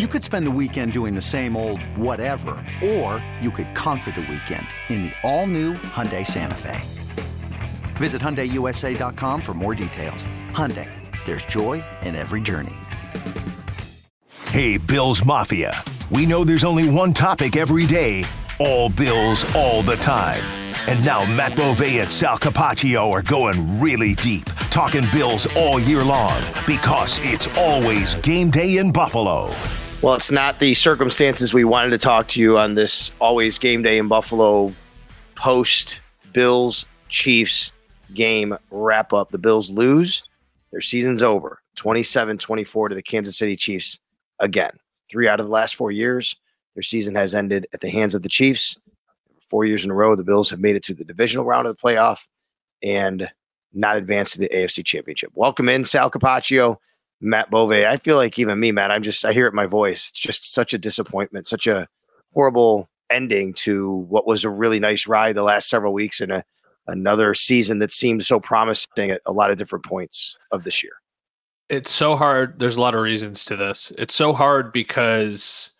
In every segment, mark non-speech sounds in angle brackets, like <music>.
You could spend the weekend doing the same old whatever, or you could conquer the weekend in the all-new Hyundai Santa Fe. Visit HyundaiUSA.com for more details. Hyundai, there's joy in every journey. Hey, Bills Mafia. We know there's only one topic every day all Bills, all the time. And now Matt Bove and Sal Capaccio are going really deep, talking Bills all year long because it's always game day in Buffalo. Well, it's not the circumstances we wanted to talk to you on this always game day in Buffalo post Bills Chiefs game wrap up. The Bills lose. Their season's over 27 24 to the Kansas City Chiefs again. Three out of the last four years, their season has ended at the hands of the Chiefs. Four years in a row, the Bills have made it to the divisional round of the playoff and not advanced to the AFC Championship. Welcome in, Sal Capaccio, Matt Bove. I feel like even me, Matt, I'm just, I hear it in my voice. It's just such a disappointment, such a horrible ending to what was a really nice ride the last several weeks and a, another season that seemed so promising at a lot of different points of this year. It's so hard. There's a lot of reasons to this. It's so hard because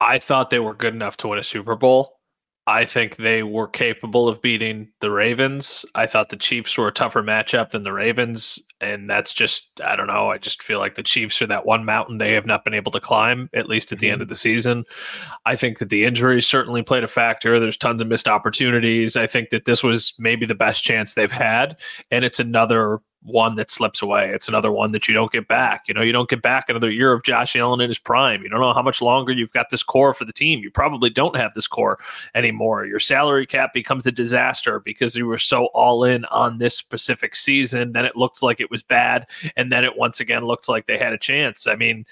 I thought they were good enough to win a Super Bowl. I think they were capable of beating the Ravens. I thought the Chiefs were a tougher matchup than the Ravens. And that's just, I don't know. I just feel like the Chiefs are that one mountain they have not been able to climb, at least at the mm-hmm. end of the season. I think that the injuries certainly played a factor. There's tons of missed opportunities. I think that this was maybe the best chance they've had. And it's another one that slips away. It's another one that you don't get back. You know, you don't get back another year of Josh Allen in his prime. You don't know how much longer you've got this core for the team. You probably don't have this core anymore. Your salary cap becomes a disaster because you were so all in on this specific season. Then it looked like it was bad. And then it once again looked like they had a chance. I mean,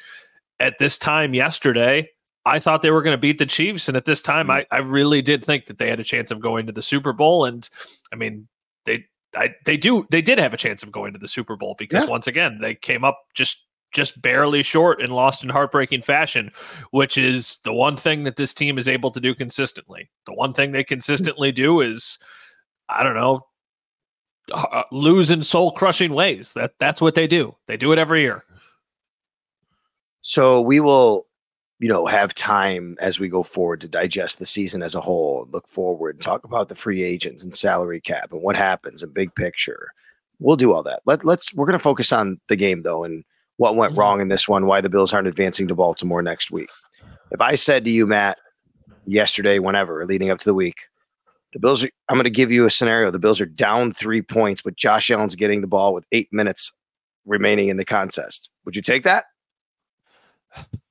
at this time yesterday, I thought they were going to beat the Chiefs. And at this time, hmm. I, I really did think that they had a chance of going to the Super Bowl. And I mean, they I, they do they did have a chance of going to the Super Bowl because yeah. once again they came up just just barely short and lost in heartbreaking fashion, which is the one thing that this team is able to do consistently. The one thing they consistently do is, I don't know, uh, lose in soul crushing ways. That that's what they do. They do it every year. So we will you know, have time as we go forward to digest the season as a whole, look forward talk about the free agents and salary cap and what happens and big picture. We'll do all that. Let, let's we're going to focus on the game though and what went mm-hmm. wrong in this one, why the Bills aren't advancing to Baltimore next week. If I said to you, Matt, yesterday, whenever leading up to the week, the Bills are, I'm going to give you a scenario. The Bills are down three points, but Josh Allen's getting the ball with eight minutes remaining in the contest. Would you take that? <laughs>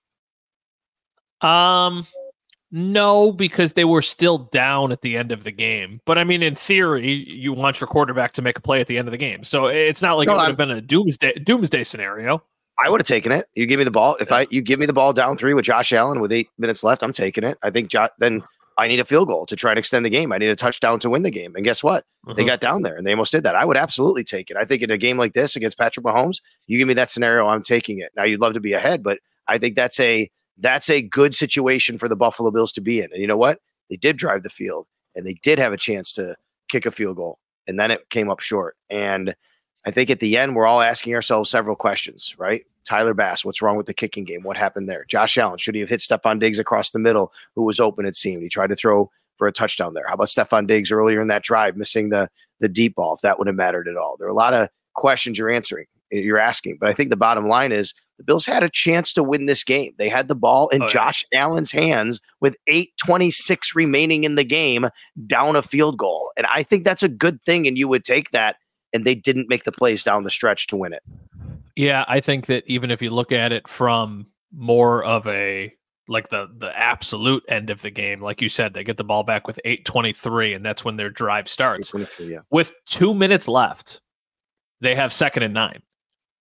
Um, No, because they were still down at the end of the game. But I mean, in theory, you want your quarterback to make a play at the end of the game. So it's not like no, it would I'm, have been a doomsday doomsday scenario. I would have taken it. You give me the ball. If I you give me the ball down three with Josh Allen with eight minutes left, I'm taking it. I think jo- then I need a field goal to try and extend the game. I need a touchdown to win the game. And guess what? Mm-hmm. They got down there and they almost did that. I would absolutely take it. I think in a game like this against Patrick Mahomes, you give me that scenario, I'm taking it. Now you'd love to be ahead, but I think that's a that's a good situation for the Buffalo Bills to be in. And you know what? They did drive the field and they did have a chance to kick a field goal. And then it came up short. And I think at the end, we're all asking ourselves several questions, right? Tyler Bass, what's wrong with the kicking game? What happened there? Josh Allen, should he have hit Stefon Diggs across the middle, who was open, it seemed? He tried to throw for a touchdown there. How about Stefon Diggs earlier in that drive, missing the the deep ball, if that would have mattered at all? There are a lot of questions you're answering, you're asking. But I think the bottom line is the Bills had a chance to win this game. They had the ball in oh, yeah. Josh Allen's hands with 8:26 remaining in the game, down a field goal. And I think that's a good thing and you would take that and they didn't make the plays down the stretch to win it. Yeah, I think that even if you look at it from more of a like the the absolute end of the game, like you said, they get the ball back with 8:23 and that's when their drive starts. Yeah. With 2 minutes left, they have second and 9.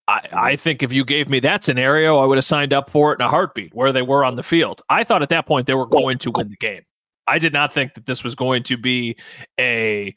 I, I think if you gave me that scenario, I would have signed up for it in a heartbeat where they were on the field. I thought at that point they were going to win the game. I did not think that this was going to be a.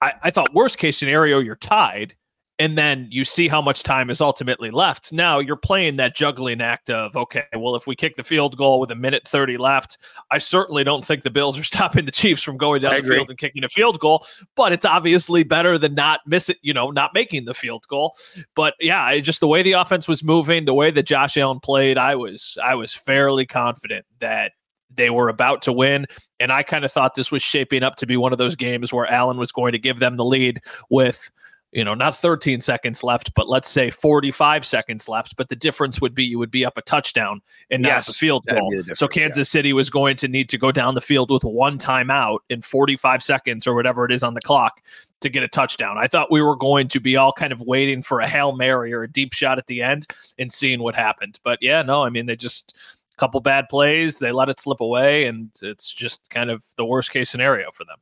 I, I thought worst case scenario, you're tied and then you see how much time is ultimately left. Now you're playing that juggling act of, okay, well, if we kick the field goal with a minute 30 left, I certainly don't think the Bills are <laughs> stopping the Chiefs from going down I the agree. field and kicking a field goal, but it's obviously better than not miss it, you know, not making the field goal. But yeah, just the way the offense was moving, the way that Josh Allen played, I was I was fairly confident that they were about to win. And I kind of thought this was shaping up to be one of those games where Allen was going to give them the lead with you know, not 13 seconds left, but let's say 45 seconds left. But the difference would be you would be up a touchdown and not yes, the field goal. So Kansas yeah. City was going to need to go down the field with one timeout in 45 seconds or whatever it is on the clock to get a touchdown. I thought we were going to be all kind of waiting for a Hail Mary or a deep shot at the end and seeing what happened. But yeah, no, I mean, they just a couple bad plays, they let it slip away, and it's just kind of the worst case scenario for them.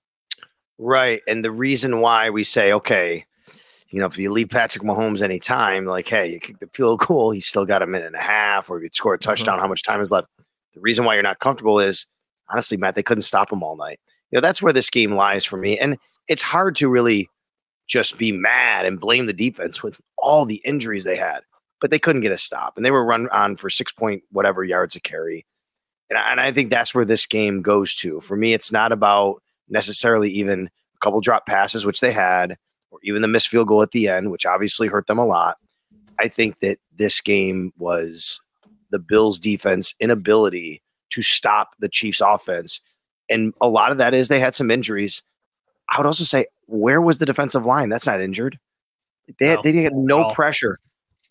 Right. And the reason why we say, okay, you know, if you leave Patrick Mahomes any time, like, hey, you kick the field goal, he's still got a minute and a half, or you score a mm-hmm. touchdown, mm-hmm. how much time is left? The reason why you're not comfortable is honestly, Matt, they couldn't stop him all night. You know, that's where this game lies for me. And it's hard to really just be mad and blame the defense with all the injuries they had, but they couldn't get a stop. And they were run on for six point whatever yards a carry. And I, and I think that's where this game goes to. For me, it's not about necessarily even a couple drop passes, which they had or even the missed field goal at the end, which obviously hurt them a lot. I think that this game was the Bills' defense inability to stop the Chiefs' offense. And a lot of that is they had some injuries. I would also say, where was the defensive line? That's not injured. They had, no. they had no, no. pressure.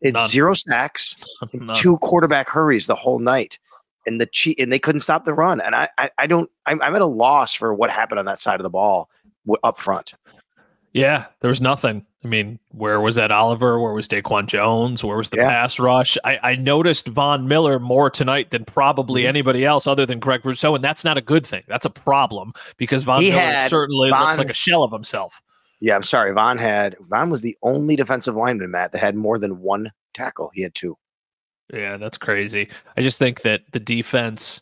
It's None. zero sacks, <laughs> two quarterback hurries the whole night, and the cheat, and they couldn't stop the run. And I, I, I don't. I'm, I'm at a loss for what happened on that side of the ball up front. Yeah, there was nothing. I mean, where was that Oliver? Where was Daquan Jones? Where was the yeah. pass rush? I, I, noticed Von Miller more tonight than probably mm-hmm. anybody else other than Greg Rousseau, and that's not a good thing. That's a problem because Von he Miller certainly Von, looks like a shell of himself. Yeah, I'm sorry. Von had Von was the only defensive lineman, Matt, that had more than one tackle. He had two. Yeah, that's crazy. I just think that the defense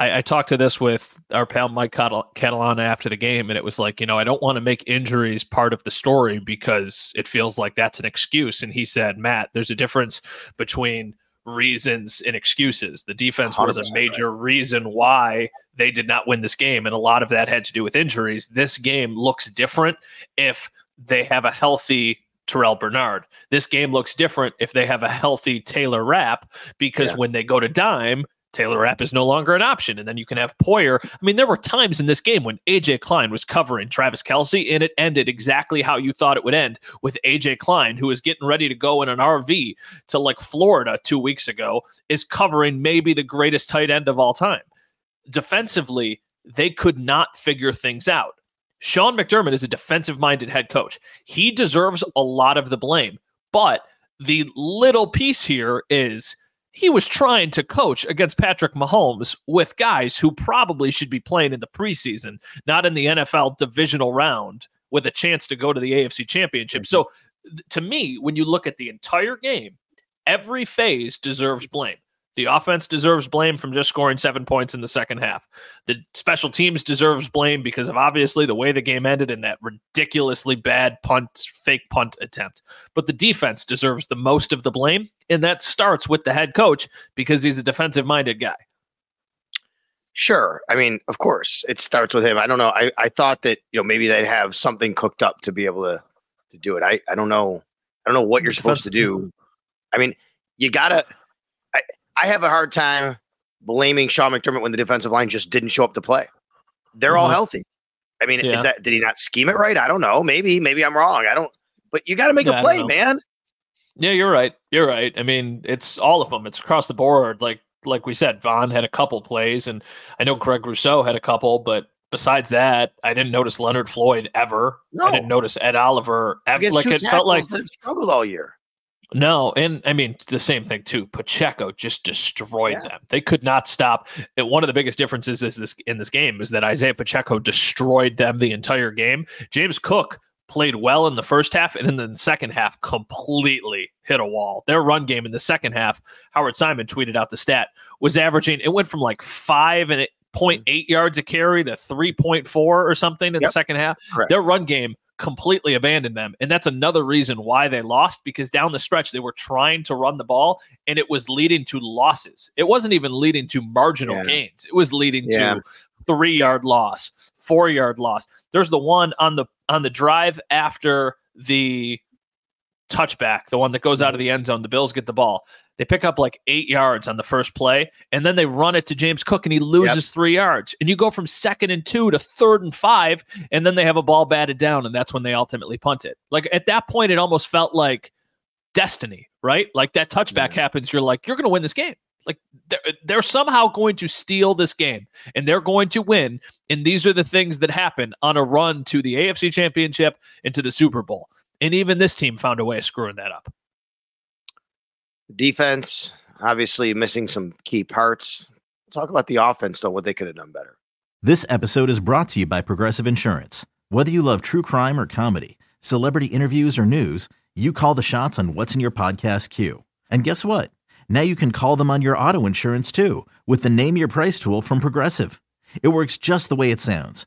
I, I, talked to this with our pal Mike Catalana after the game, and it was like, you know, I don't want to make injuries part of the story because it feels like that's an excuse. And he said, Matt, there's a difference between reasons and excuses. The defense was a major right. reason why they did not win this game, and a lot of that had to do with injuries. This game looks different if they have a healthy Terrell Bernard. This game looks different if they have a healthy Taylor Rapp because yeah. when they go to dime, Taylor Rapp is no longer an option. And then you can have Poyer. I mean, there were times in this game when AJ Klein was covering Travis Kelce, and it ended exactly how you thought it would end with AJ Klein, who was getting ready to go in an RV to like Florida two weeks ago, is covering maybe the greatest tight end of all time. Defensively, they could not figure things out. Sean McDermott is a defensive minded head coach. He deserves a lot of the blame. But the little piece here is he was trying to coach against Patrick Mahomes with guys who probably should be playing in the preseason, not in the NFL divisional round with a chance to go to the AFC championship. Mm-hmm. So to me, when you look at the entire game, every phase deserves blame. The offense deserves blame from just scoring seven points in the second half. The special teams deserves blame because of obviously the way the game ended in that ridiculously bad punt, fake punt attempt. But the defense deserves the most of the blame, and that starts with the head coach because he's a defensive minded guy. Sure. I mean, of course, it starts with him. I don't know. I, I thought that, you know, maybe they'd have something cooked up to be able to to do it. I, I don't know. I don't know what you're supposed to do. I mean, you gotta I, have a hard time blaming Sean McDermott when the defensive line just didn't show up to play. They're mm-hmm. all healthy. I mean, yeah. is that did he not scheme it right? I don't know. Maybe, maybe I'm wrong. I don't. But you got to make yeah, a play, man. Yeah, you're right. You're right. I mean, it's all of them. It's across the board. Like like we said, Von had a couple plays, and I know Greg Rousseau had a couple, but besides that, I didn't notice Leonard Floyd ever. No. I didn't notice Ed Oliver ever. Against like it felt like struggled all year. No, and I mean the same thing too. Pacheco just destroyed yeah. them. They could not stop. It, one of the biggest differences is this in this game is that Isaiah Pacheco destroyed them the entire game. James Cook played well in the first half, and in the second half completely hit a wall. Their run game in the second half, Howard Simon tweeted out the stat was averaging. It went from like five and 0.8 yards a carry to 3.4 or something in yep. the second half. Correct. Their run game completely abandoned them. And that's another reason why they lost because down the stretch, they were trying to run the ball and it was leading to losses. It wasn't even leading to marginal yeah. gains, it was leading yeah. to three yard loss, four yard loss. There's the one on the on the drive after the touchback, the one that goes out of the end zone. The Bills get the ball. They pick up like eight yards on the first play, and then they run it to James Cook, and he loses yep. three yards. And you go from second and two to third and five, and then they have a ball batted down, and that's when they ultimately punt it. Like at that point, it almost felt like destiny, right? Like that touchback yeah. happens, you're like, you're going to win this game. Like they're, they're somehow going to steal this game and they're going to win. And these are the things that happen on a run to the AFC championship and to the Super Bowl. And even this team found a way of screwing that up. Defense, obviously missing some key parts. Talk about the offense, though, what they could have done better. This episode is brought to you by Progressive Insurance. Whether you love true crime or comedy, celebrity interviews or news, you call the shots on what's in your podcast queue. And guess what? Now you can call them on your auto insurance too with the Name Your Price tool from Progressive. It works just the way it sounds.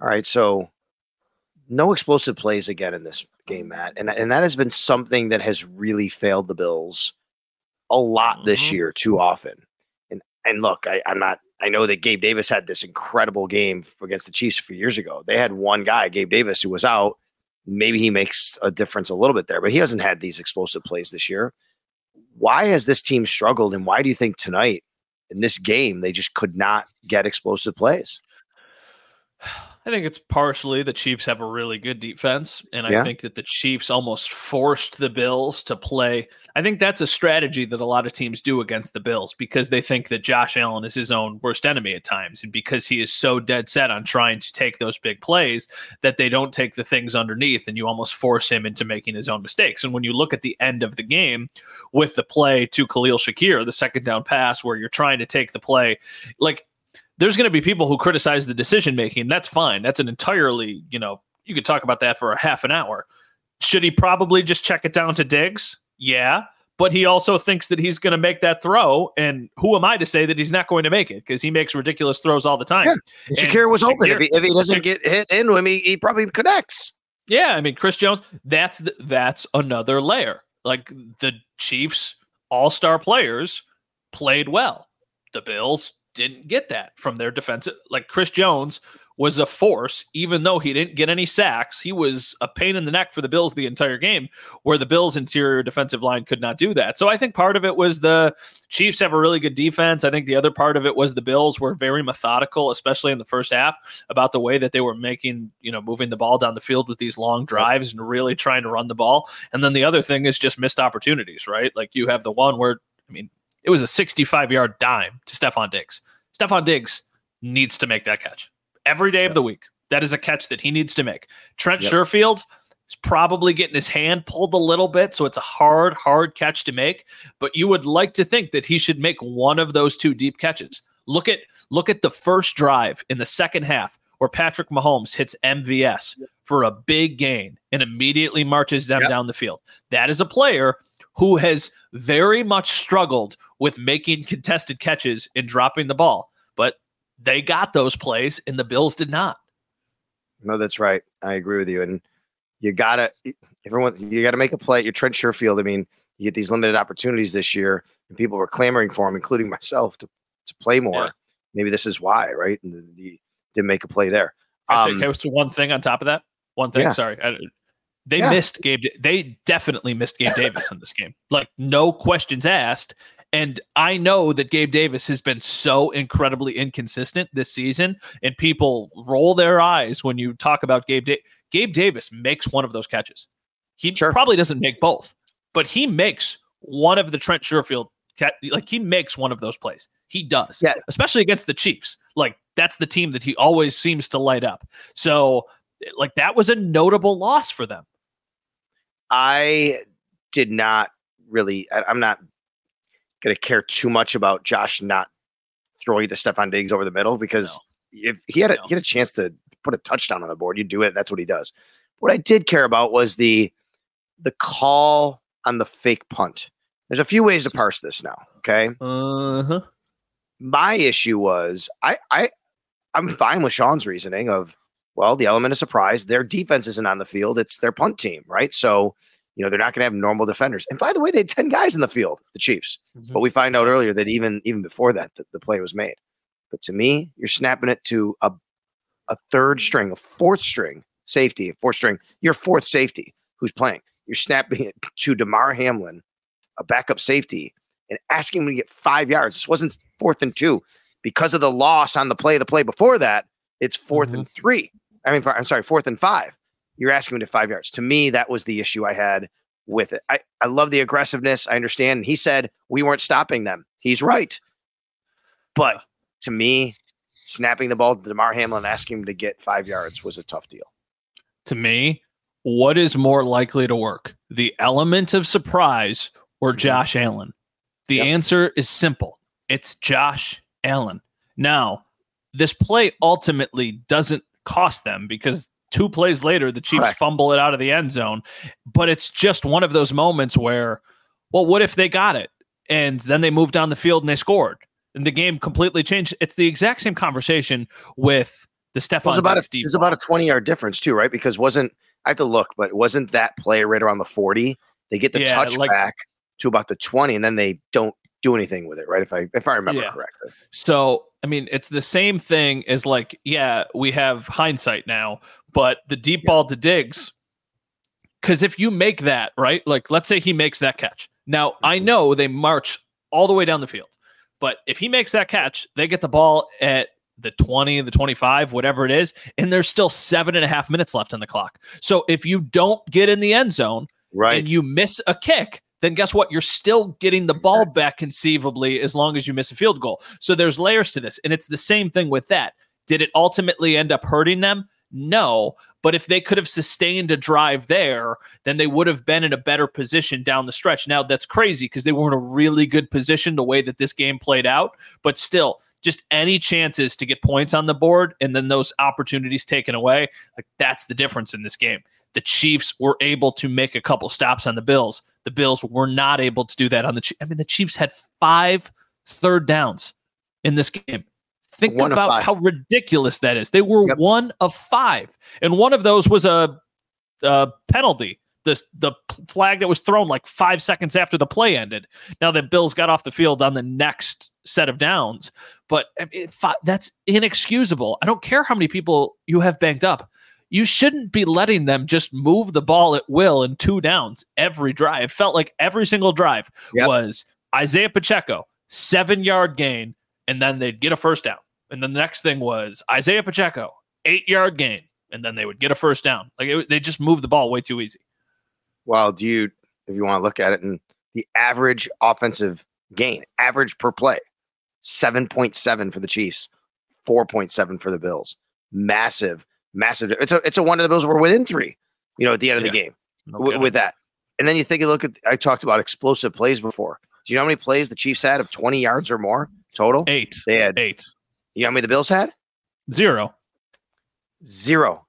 All right, so no explosive plays again in this game, Matt, and and that has been something that has really failed the Bills a lot mm-hmm. this year, too often. And and look, I, I'm not. I know that Gabe Davis had this incredible game against the Chiefs a few years ago. They had one guy, Gabe Davis, who was out. Maybe he makes a difference a little bit there, but he hasn't had these explosive plays this year. Why has this team struggled, and why do you think tonight in this game they just could not get explosive plays? <sighs> <sighs> <sighs> I think it's partially the Chiefs have a really good defense, and I Yeah. think that the Chiefs almost forced the Bills to play. I think that's a strategy that a lot of teams do against the Bills because they think that Josh Allen is his own worst enemy at times, and because he is so dead set on trying to take those big plays that they don't take the things underneath, and you almost force him into making his own mistakes. And when you look at the end of the game with the play to Khalil Shakir, the second down pass, where you're trying to take the play, like there's going to be people who criticize the decision making. That's fine. That's an entirely, you know, you could talk about that for a half an hour. Should he probably just check it down to Diggs? Yeah. But he also thinks that he's going to make that throw. And who am I to say that he's not going to make it? Because he makes ridiculous throws all the time. Yeah. And Shakir was open. If he, if he doesn't get hit into him, he, he probably connects. Yeah, I mean Chris Jones. That's the, that's another layer. Like the Chiefs, all star players played well. The Bills didn't get that from their defense. Like Chris Jones was a force, even though he didn't get any sacks. He was a pain in the neck for the Bills the entire game, where the Bills' interior defensive line could not do that. So I think part of it was the Chiefs have a really good defense. I think the other part of it was the Bills were very methodical, especially in the first half, about the way that they were making, you know, moving the ball down the field with these long drives and really trying to run the ball. And then the other thing is just missed opportunities, right? Like you have the one where, I mean, it was a 65 yard dime to Stefon Diggs. Stefon Diggs needs to make that catch every day of the week. That is a catch that he needs to make. Trent Yep. Sherfield is probably getting his hand pulled a little bit, so it's a hard, hard catch to make. But you would like to think that he should make one of those two deep catches. Look at look at the first drive in the second half where Patrick Mahomes hits MVS for a big gain and immediately marches them Yep. down the field. That is a player who has very much struggled with making contested catches and dropping the ball. But they got those plays and the Bills did not. No, that's right. I agree with you. And you gotta everyone you gotta make a play. You're Trent Sherfield. I mean, you get these limited opportunities this year, and people were clamoring for him, including myself, to to play more. Yeah. Maybe this is why, right? And the, the, didn't make a play there. I Um, say, okay, so one thing on top of that. One thing, Yeah. sorry. I, they Yeah. missed Gabe. They definitely missed Gabe Davis in this game. Like no questions asked. And I know that Gabe Davis has been so incredibly inconsistent this season, and people roll their eyes when you talk about Gabe. Da- Gabe Davis makes one of those catches. He Sure. probably doesn't make both, but he makes one of the Trent Sherfield cat. Like he makes one of those plays. He does, Yeah. especially against the Chiefs. Like that's the team that he always seems to light up. So, like that was a notable loss for them. I did not really. I, I'm not going to care too much about Josh not throwing to Stefon Diggs over the middle because if he had a No. he had a chance to put a touchdown on the board, you do it. That's what he does. What I did care about was the the call on the fake punt. There's a few ways to parse this now. Okay, Uh huh. my issue was I I I'm fine with Sean's reasoning of well the element of surprise. Their defense isn't on the field; it's their punt team, right? So you know they're not going to have normal defenders. And by the way, they had ten guys in the field, the Chiefs. Mm-hmm. But we find out earlier that even even before that, the, the play was made. But to me, you're snapping it to a a third string, a fourth string safety, fourth string, your fourth safety who's playing. You're snapping it to Damar Hamlin, a backup safety, and asking him to get five yards. This wasn't fourth and two because of the loss on the play. The play before that, it's 4th and mm-hmm. three. I mean, I'm sorry, fourth and five. You're asking him to five yards. To me, that was the issue I had with it. I, I love the aggressiveness. I understand. And he said we weren't stopping them. He's right. But to me, snapping the ball to Damar Hamlin and asking him to get five yards was a tough deal. To me, what is more likely to work? The element of surprise or mm-hmm. Josh Allen? The Yep. answer is simple. It's Josh Allen. Now, this play ultimately doesn't cost them because two plays later, the Chiefs Correct. fumble it out of the end zone. But it's just one of those moments where, well, what if they got it? And then they moved down the field and they scored. And the game completely changed. It's the exact same conversation with the It Stefon was about a, it was about a 20 yard difference too, right? Because wasn't I have to look, but wasn't that play right around the 40? They get the Yeah, touchback like- to about the 20, and then they don't do anything with it, right? If I if I remember Yeah. correctly. So, I mean, it's the same thing as like, yeah, we have hindsight now, but the deep ball to Diggs, because if you make that, right, like let's say he makes that catch. Now, I Mm-hmm. know they march all the way down the field, but if he makes that catch, they get the ball at the 20, the 25, whatever it is, and there's still seven and a half minutes left on the clock. So if you don't get in the end zone Right. and you miss a kick, then guess what? You're still getting the ball back conceivably as long as you miss a field goal. So there's layers to this. And it's the same thing with that. Did it ultimately end up hurting them? No. But if they could have sustained a drive there, then they would have been in a better position down the stretch. Now, that's crazy because they were in a really good position the way that this game played out. But still, just any chances to get points on the board and then those opportunities taken away, like that's the difference in this game. The Chiefs were able to make a couple stops on the Bills. The Bills were not able to do that on the Chiefs. I mean, the Chiefs had five third downs in this game. Think One about how ridiculous that is. They were Yep. one of five, and one of those was a, a penalty. The the flag that was thrown like five seconds after the play ended. Now that Bills got off the field on the next set of downs, but I mean, fi- that's inexcusable. I don't care how many people you have banked up. You shouldn't be letting them just move the ball at will in two downs every drive. It felt like every single drive Yep. was Isaiah Pacheco, seven yard gain, and then they'd get a first down. And then the next thing was Isaiah Pacheco, eight yard gain, and then they would get a first down. Like it, they just moved the ball way too easy. Well, do you, if you want to look at it, and the average offensive gain, average per play, 7.7 for the Chiefs, 4.7 for the Bills. Massive, massive. It's a, it's a wonder the Bills were within three, you know, at the end of the game No w- with that. And then you think, you look at, I talked about explosive plays before. Do you know how many plays the Chiefs had of 20 yards or more total? eight, They had, eight, you know how many the Bills had? zero. Zero.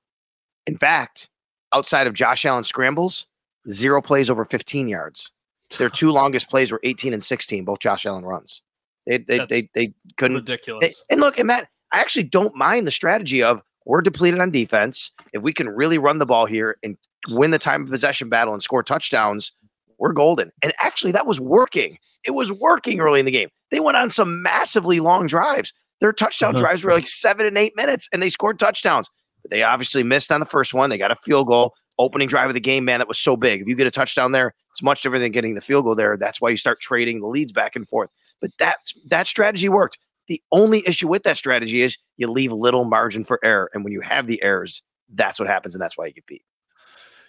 In fact, outside of Josh Allen scrambles, zero plays over 15 yards. Their two <laughs> longest plays were 18 and 16, both Josh Allen runs. They they they, they couldn't. Ridiculous. they- and look, and Matt, I actually don't mind the strategy of we're depleted on defense. If we can really run the ball here and win the time of possession battle and score touchdowns, we're golden. And actually, that was working. It was working early in the game. They went on some massively long drives. Their touchdown Uh-huh. drives were like seven and eight minutes, and they scored touchdowns. But they obviously missed on the first one. They got a field goal. Opening drive of the game, man, that was so big. If you get a touchdown there, it's much different than getting the field goal there. That's why you start trading the leads back and forth. But that that strategy worked. The only issue with that strategy is you leave little margin for error, and when you have the errors, that's what happens, and that's why you get beat.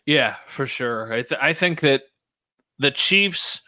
Yeah, for sure. I, th- I think that the Chiefs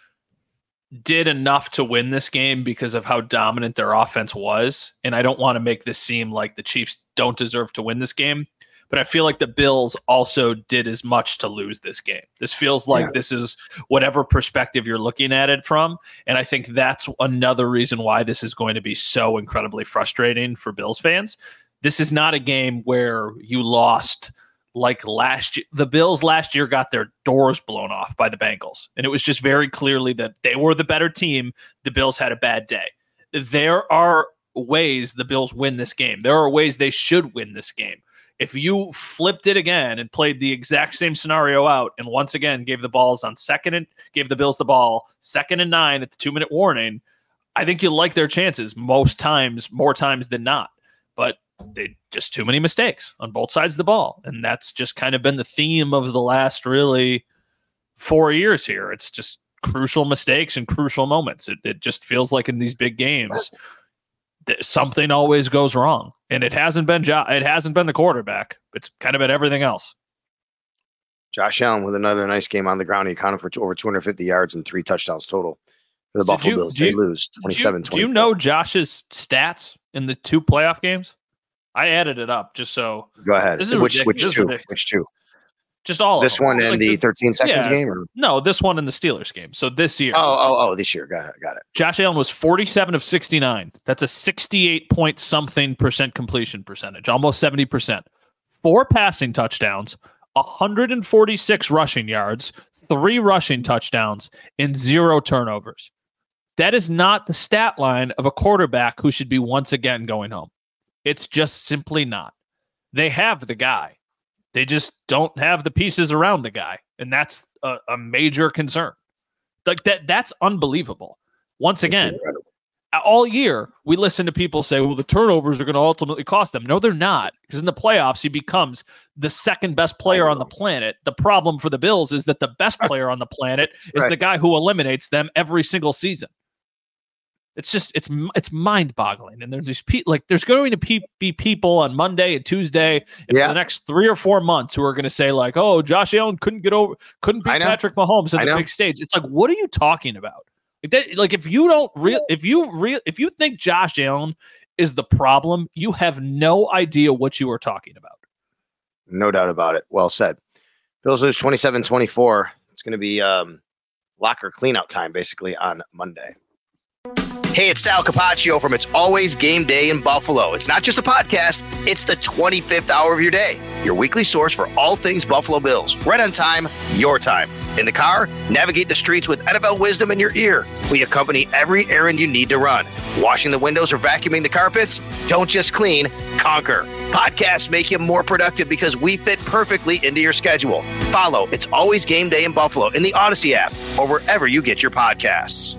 did enough to win this game because of how dominant their offense was. And I don't want to make this seem like the Chiefs don't deserve to win this game, but I feel like the Bills also did as much to lose this game. This feels like this is whatever perspective you're looking at it from. And I think that's another reason why this is going to be so incredibly frustrating for Bills fans. This is not a game where you lost like last year. The Bills last year got their doors blown off by the Bengals. And it was just very clearly that they were the better team. The Bills had a bad day. There are ways the Bills win this game. There are ways they should win this game. If you flipped it again and played the exact same scenario out and once again gave the balls on second and gave the Bills the ball second and nine at the two minute warning, I think you like their chances most times, more times than not. But they just too many mistakes on both sides of the ball. And that's just kind of been the theme of the last really four years here. It's just crucial mistakes and crucial moments. It, it just feels like in these big games, something always goes wrong. And it hasn't been jo- it hasn't been the quarterback. It's kind of been everything else. Josh Allen with another nice game on the ground. He accounted for over 250 yards and three touchdowns total for the Did Buffalo you- Bills. They you- lose Do you, 27 do you know Josh's stats in the two playoff games? I added it up just so Go ahead. This is which ridiculous. which two? Which two? Just all This of them. one Like the this- 13 seconds yeah. game? Or? no, this one in the Steelers game. So this year. Oh, oh, oh, this year. Got it. Got it. Josh Allen was 47 of 69. That's a 68 point something percent completion percentage, almost 70%. Four passing touchdowns, 146 rushing yards, three rushing touchdowns, and zero turnovers. That is not the stat line of a quarterback who should be once again going home. It's just simply not. They have the guy, they just don't have the pieces around the guy. And that's a, a major concern. Like that, that's unbelievable. Once again, all year we listen to people say, well, the turnovers are going to ultimately cost them. No, they're not. Because in the playoffs, he becomes the second best player on the planet. The problem for the Bills is that the best <laughs> player on the planet is right. the guy who eliminates them every single season. It's just it's it's mind boggling. And there's these pe- like there's going to pe- be people on Monday and Tuesday in Yeah. the next three or four months who are going to say like, oh, Josh Allen couldn't get over, couldn't beat. Patrick Mahomes on the big stage. It's like, what are you talking about? Like that, like if you don't real, if you real, if you think Josh Allen is the problem, you have no idea what you are talking about. No doubt about it. Well said. Bills lose 27 24. It's going to be um, locker cleanout time basically on Monday. Hey, it's Sal Capaccio from It's Always Game Day in Buffalo. It's not just a podcast, it's the 25th hour of your day. Your weekly source for all things Buffalo Bills. Right on time, your time. In the car, navigate the streets with NFL wisdom in your ear. We accompany every errand you need to run. Washing the windows or vacuuming the carpets? Don't just clean, conquer. Podcasts make you more productive because we fit perfectly into your schedule. Follow It's Always Game Day in Buffalo in the Audacy app or wherever you get your podcasts.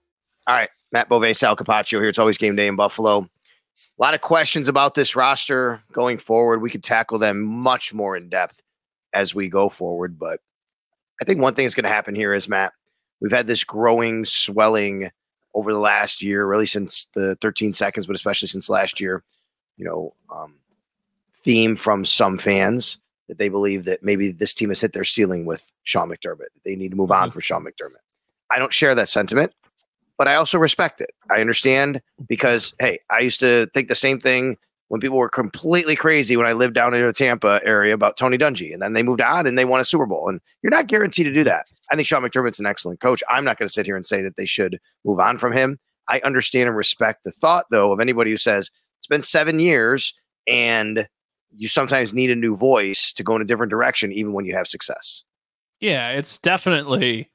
All right, Matt Bove, Sal Capaccio here. It's always game day in Buffalo. A lot of questions about this roster going forward. We could tackle them much more in depth as we go forward. But I think one thing that's going to happen here is, Matt, we've had this growing, swelling over the last year, really since the 13 seconds, but especially since last year, you know, um, theme from some fans that they believe that maybe this team has hit their ceiling with Sean McDermott, that they need to move on from Sean McDermott. I don't share that sentiment but I also respect it. I understand because hey, I used to think the same thing when people were completely crazy when I lived down in the Tampa area about Tony Dungy, and then they moved on and they won a Super Bowl. And you're not guaranteed to do that. I think Sean McDermott's an excellent coach. I'm not going to sit here and say that they should move on from him. I understand and respect the thought, though, of anybody who says it's been seven years and you sometimes need a new voice to go in a different direction, even when you have success. Yeah, it's definitely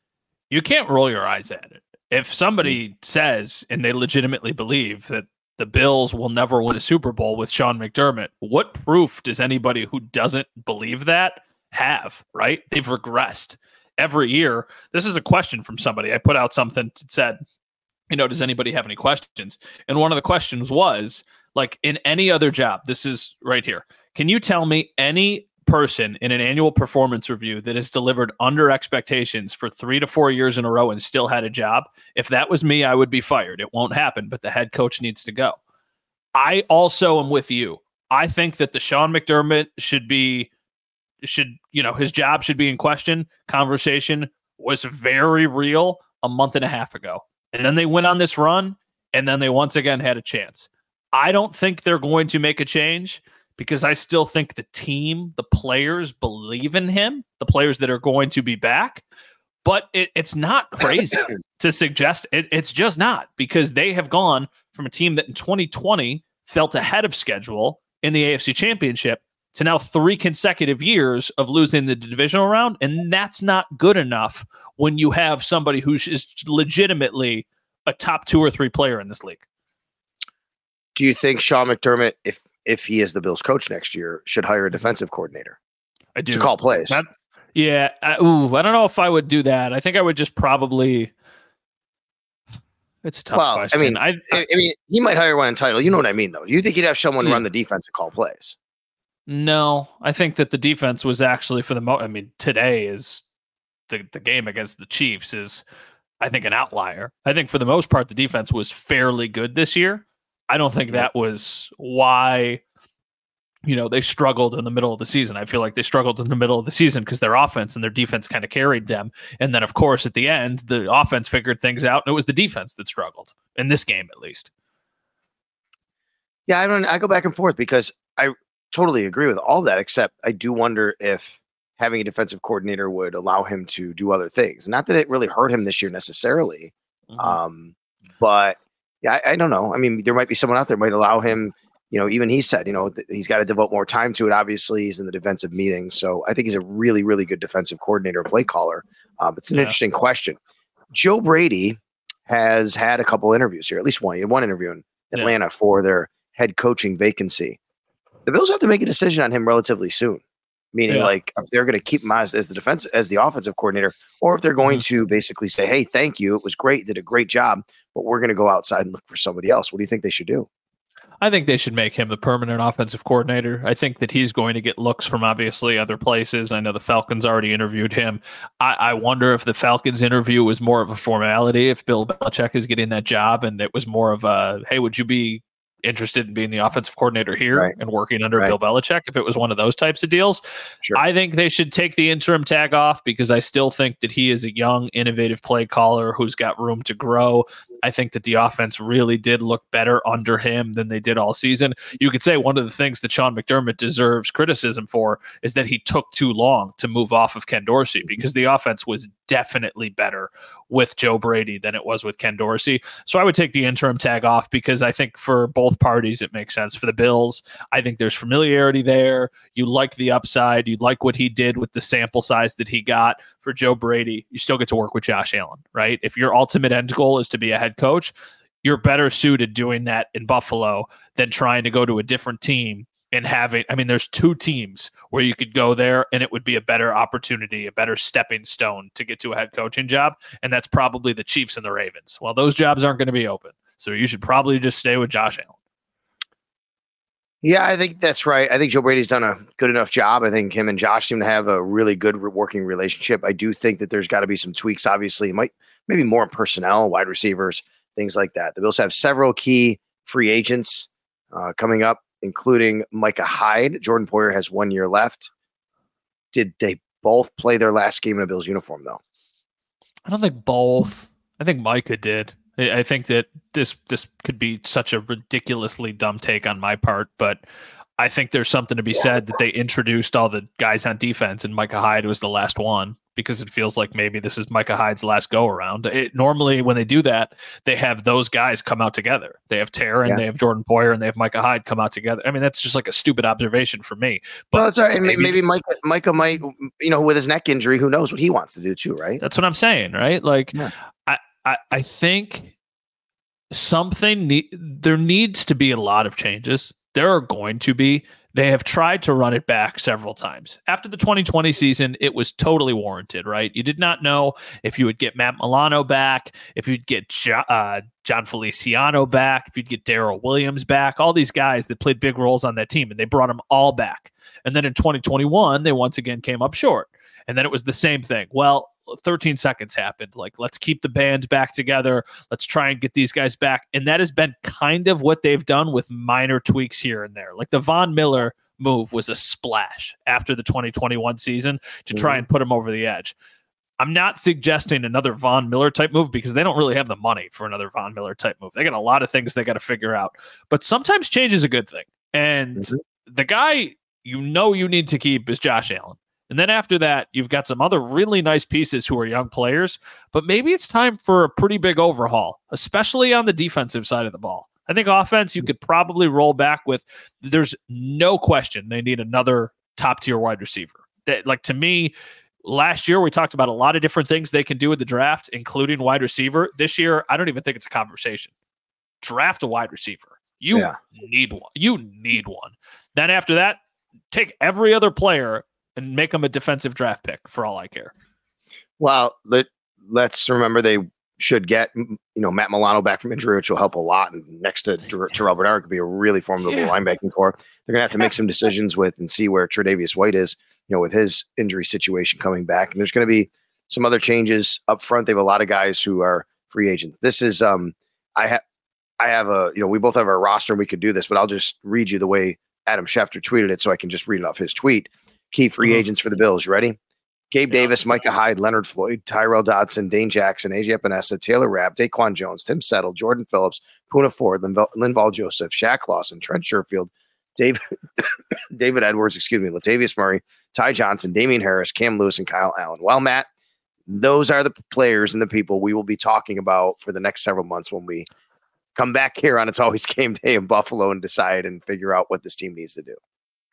you can't roll your eyes at it. If somebody mm. says and they legitimately believe that the Bills will never win a Super Bowl with Sean McDermott, what proof does anybody who doesn't believe that have, right? They've regressed every year. This is a question from somebody. I put out something that said, you know, does anybody have any questions? And one of the questions was like in any other job, this is right here. Can you tell me any person in an annual performance review that has delivered under expectations for three to four years in a row and still had a job? If that was me, I would be fired. It won't happen, but the head coach needs to go. I also am with you. I think that the Sean McDermott should be should you know his job should be in question. Conversation was very real a month and a half ago, and then they went on this run, and then they once again had a chance. I don't think they're going to make a change because I still think the team, the players believe in him, the players that are going to be back. But it, it's not <laughs> crazy to suggest it, it's just not because they have gone from a team that in 2020 felt ahead of schedule in the AFC Championship to now three consecutive years of losing the divisional round. And that's not good enough when you have somebody who is legitimately a top two or three player in this league. Do you think Sean McDermott, if if he is the Bills coach next year, should hire a defensive coordinator I do to call plays? That- yeah. I, ooh, I don't know if I would do that. I think I would just probably. It's a tough well, question. I mean, I, I, I mean, he might hire one in title. You know what I mean, though. Do you think he'd have someone Yeah. run hmm. the defense and call plays? no, I think that the defense was actually for the mo. I mean, today is the the game against the Chiefs is, I think, an outlier. I think for the most part, the defense was fairly good this year. I don't think that was why you know they struggled in the middle of the season. I feel like they struggled in the middle of the season because their offense and their defense kind of carried them. And then, of course, at the end, the offense figured things out, and it was the defense that struggled in this game, at least. Yeah, I don't. I go back and forth because I totally agree with all that, except I do wonder if having a defensive coordinator would allow him to do other things. Not that it really hurt him this year necessarily, Mhm. um, but yeah, I, I don't know. I mean, there might be someone out there might allow him. You know, even he said, you know, th- he's got to devote more time to it. Obviously, he's in the defensive meetings, so I think he's a really, really good defensive coordinator, play caller. Um, it's an Yeah. interesting question. Joe Brady has had a couple interviews here, at least one. He had one interview in Atlanta yeah. for their head coaching vacancy. The Bills have to make a decision on him relatively soon. Meaning, yeah. like, if they're going to keep him as, as the defense, as the offensive coordinator, or if they're going mm-hmm. to basically say, "Hey, thank you, it was great, did a great job, but we're going to go outside and look for somebody else." What do you think they should do? I think they should make him the permanent offensive coordinator. I think that he's going to get looks from obviously other places. I know the Falcons already interviewed him. I, I, wonder if the Falcons interview was more of a formality, if Bill Belichick is getting that job, and it was more of a, hey, would you be interested in being the offensive coordinator here right. and working under right. Bill Belichick if it was one of those types of deals. Sure. I think they should take the interim tag off because I still think that he is a young, innovative play caller who's got room to grow. I think that the offense really did look better under him than they did all season. You could say one of the things that Sean McDermott deserves criticism for is that he took too long to move off of Ken Dorsey because the offense was definitely better with Joe Brady than it was with Ken Dorsey. So I would take the interim tag off because I think for both parties it makes sense. For the Bills, I think there's familiarity there. You like the upside, you like what he did with the sample size that he got. For Joe Brady, you still get to work with Josh Allen, right? If your ultimate end goal is to be a head coach, you're better suited doing that in Buffalo than trying to go to a different team and having i mean there's two teams where you could go there and it would be a better opportunity a better stepping stone to get to a head coaching job. And that's probably the chiefs and the ravens. Well those jobs aren't going to be open. So you should probably just stay with josh allen. Yeah i think that's right. I think joe brady's done a good enough job. I think him and josh seem to have a really good working relationship. I do think that there's got to be some tweaks obviously. Might maybe more personnel wide receivers things like that the bills have several key free agents uh, coming up including Micah Hyde. Jordan Poyer has one year left. Did they both play their last game in a Bills uniform, though? I don't think both. I think Micah did. I think that this this could be such a ridiculously dumb take on my part, but I think there's something to be said that they introduced all the guys on defense, and Micah Hyde was the last one because it feels like maybe this is Micah Hyde's last go around. It, normally, when they do that, they have those guys come out together. They have Taron, yeah. they have Jordan Poyer, and they have Micah Hyde come out together. I mean, that's just like a stupid observation for me. But well, that's right. Maybe, maybe Micah, Micah might, you know, with his neck injury, who knows what he wants to do too, right? That's what I'm saying, right? Like, yeah. I, I, I think something ne- there needs to be a lot of changes. There are going to be they have tried to run it back several times. After the 2020 season, it was totally warranted, right? You did not know if you would get Matt Milano back, if you'd get jo- uh, Jon Feliciano back, if you'd get Daryl Williams back, all these guys that played big roles on that team, and they brought them all back. And then in 2021, they once again came up short. And then it was the same thing. Well, 13 seconds happened. Like, let's keep the band back together. Let's try and get these guys back. And that has been kind of what they've done with minor tweaks here and there. Like the Von Miller move was a splash after the 2021 season to try mm-hmm. and put him over the edge. I'm not suggesting another Von Miller type move because they don't really have the money for another Von Miller type move. They got a lot of things they got to figure out. But sometimes change is a good thing. And mm-hmm. the guy you know you need to keep is Josh Allen. And then after that, you've got some other really nice pieces who are young players, but maybe it's time for a pretty big overhaul, especially on the defensive side of the ball. I think offense, you could probably roll back with, there's no question they need another top tier wide receiver. That, like to me, last year we talked about a lot of different things they can do with the draft, including wide receiver. This year, I don't even think it's a conversation. Draft a wide receiver. You yeah. need one. You need one. Then after that, take every other player and make him a defensive draft pick for all I care. Well, let, let's remember they should get you know Matt Milano back from injury, which will help a lot. And next to Terrel Bernard could be a really formidable yeah. linebacking core. They're gonna have to make some decisions with and see where Tre'Davious White is, you know, with his injury situation coming back. And there's gonna be some other changes up front. They have a lot of guys who are free agents. This is um I have I have a you know we both have our roster and we could do this, but I'll just read you the way Adam Schefter tweeted it so I can just read it off his tweet. Key free mm-hmm. agents for the Bills. You ready? Gabe yeah. Davis, Micah Hyde, Leonard Floyd, Tyrel Dodson, Dane Jackson, AJ Epenesa, Taylor Rapp, Daquan Jones, Tim Settle, Jordan Phillips, Poona Ford, Linval, Linval Joseph, Shaq Lawson, Trent Sherfield, David <coughs> David Edwards, excuse me, Latavius Murray, Ty Johnson, Damien Harris, Cam Lewis, and Kyle Allen. Well, Matt, those are the players and the people we will be talking about for the next several months when we come back here on It's Always Game Day in Buffalo and decide and figure out what this team needs to do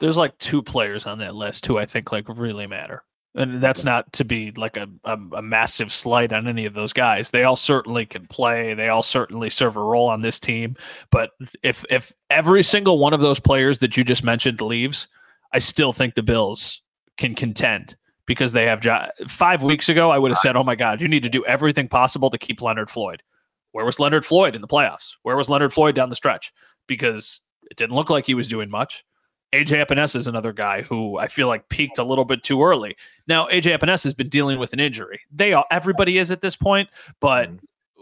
there's like two players on that list who I think like really matter. And that's not to be like a, a, a, massive slight on any of those guys. They all certainly can play. They all certainly serve a role on this team. But if if every single one of those players that you just mentioned leaves, I still think the Bills can contend because they have jo- five weeks ago. I would have said, "Oh my God, you need to do everything possible to keep Leonard Floyd." Where was Leonard Floyd in the playoffs? Where was Leonard Floyd down the stretch? Because it didn't look like he was doing much. AJ Epenesa is another guy who I feel like peaked a little bit too early. Now AJ Epenesa has been dealing with an injury. They all everybody is at this point, but mm.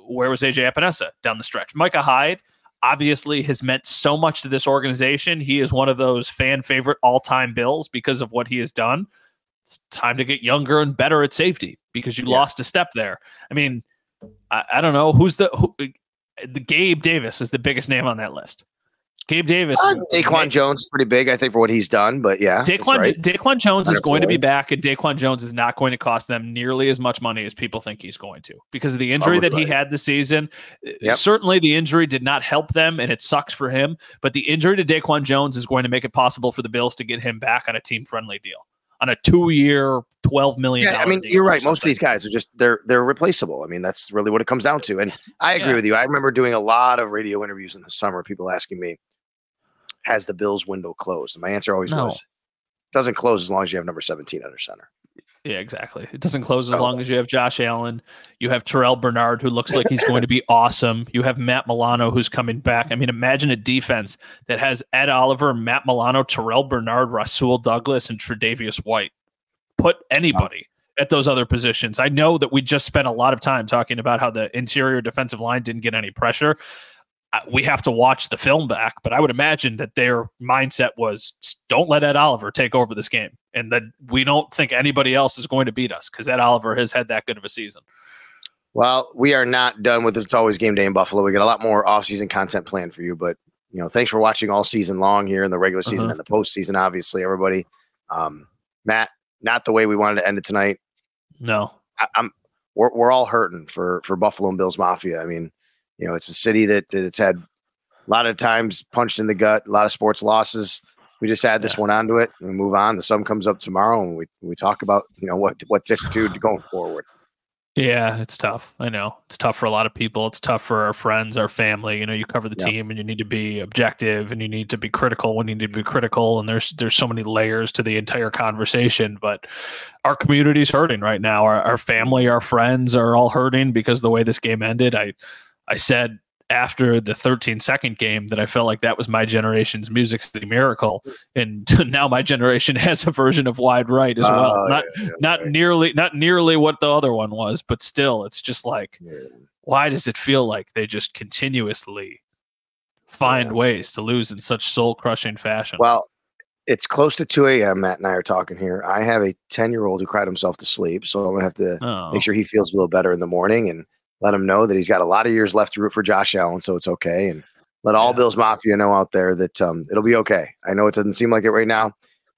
where was AJ Epenesa down the stretch? Micah Hyde obviously has meant so much to this organization. He is one of those fan favorite all time Bills because of what he has done. It's time to get younger and better at safety because you yeah. lost a step there. I mean, I, I don't know who's the who, the Gabe Davis is the biggest name on that list. Gabe Davis. Uh, Daquan Jones is pretty big, I think, for what he's done. But yeah, Daquan, right. Daquan Jones is going to be back, and Daquan Jones is not going to cost them nearly as much money as people think he's going to because of the injury that he had this season. Uh, yep. Certainly, the injury did not help them, and it sucks for him. But the injury to Daquan Jones is going to make it possible for the Bills to get him back on a team friendly deal on a two-year, twelve million. Yeah, I mean, you're right. Most of these guys are just they're they're replaceable. I mean, that's really what it comes down to. And I agree yeah. with you. I remember doing a lot of radio interviews in the summer. People asking me, has the Bills window closed? And my answer always no. was, it doesn't close as long as you have number 17 under center. Yeah, exactly. It doesn't close as long as you have Josh Allen. You have Terrel Bernard, who looks like he's going to be <laughs> awesome. You have Matt Milano, who's coming back. I mean, imagine a defense that has Ed Oliver, Matt Milano, Terrel Bernard, Rasul Douglas, and Tre'Davious White. Put anybody at those other positions. I know that we just spent a lot of time talking about how the interior defensive line didn't get any pressure we have to watch the film back, but I would imagine that their mindset was don't let Ed Oliver take over this game and that we don't think anybody else is going to beat us because Ed Oliver has had that good of a season. Well, we are not done with It's Always Game Day in Buffalo. We got a lot more offseason content planned for you, but you know, thanks for watching all season long here in the regular season uh-huh. and the postseason, obviously, everybody. Um, Matt, not the way we wanted to end it tonight. No. I, I'm we're, we're all hurting for for Buffalo and Bills Mafia. I mean, you know, it's a city that, that it's had a lot of times punched in the gut, a lot of sports losses. We just add this yeah. one onto it and move on. The sun comes up tomorrow, and we we talk about you know what what's attitude going forward. Yeah, it's tough. I know it's tough for a lot of people. It's tough for our friends, our family. You know, you cover the team, and you need to be objective, and you need to be critical when you need to be critical. And there's there's so many layers to the entire conversation. But our community's hurting right now. Our, our family, our friends are all hurting because the way this game ended. I I said after the 13 second game that I felt like that was my generation's Music City Miracle, and <laughs> now my generation has a version of Wide Right as well. Oh, not yeah, yeah, not right. nearly not nearly what the other one was, but still, it's just like, yeah. why does it feel like they just continuously find ways to lose in such soul crushing fashion? Well, it's close to 2 a.m. Matt and I are talking here. I have a 10 year old who cried himself to sleep, so I'm gonna have to oh. make sure he feels a little better in the morning and let him know that he's got a lot of years left to root for Josh Allen, so it's okay. And let all yeah. Bills Mafia know out there that um, it'll be okay. I know it doesn't seem like it right now,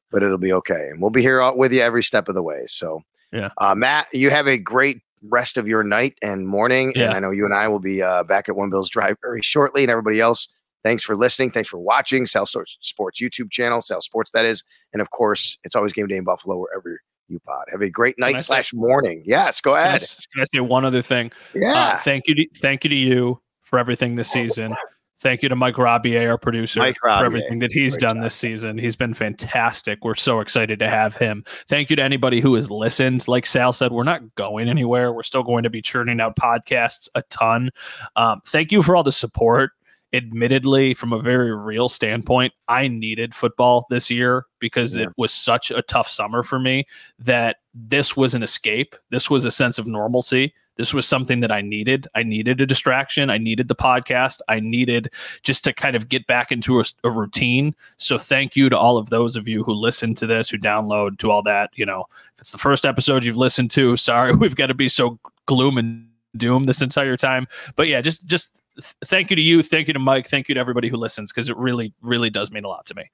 but it'll be okay. And we'll be here with you every step of the way. So, yeah, uh, Matt, you have a great rest of your night and morning. Yeah. And I know you and I will be uh, back at One Bills Drive very shortly. And everybody else, thanks for listening. Thanks for watching Sal Sports YouTube channel, Sal Sports, that is. And of course, it's always game day in Buffalo, wherever you pod. Have a great night slash say, morning. Yes, go ahead. Can I, can I, say one other thing? Yeah. Uh, thank you. To, thank you to you for everything this season. Thank you to Mike Robier, our producer, for everything that he's done job. this season. He's been fantastic. We're so excited to have him. Thank you to anybody who has listened. Like Sal said, we're not going anywhere. We're still going to be churning out podcasts a ton. Um, thank you for all the support admittedly, from a very real standpoint, I needed football this year because yeah. it was such a tough summer for me that this was an escape. This was a sense of normalcy. This was something that I needed. I needed a distraction. I needed the podcast. I needed just to kind of get back into a, a routine. So thank you to all of those of you who listen to this, who download, to all that. You know, if it's the first episode you've listened to, sorry, <laughs> we've got to be so gloom and doom this entire time. But yeah, just just thank you to you, thank you to Mike, thank you to everybody who listens because it really really does mean a lot to me.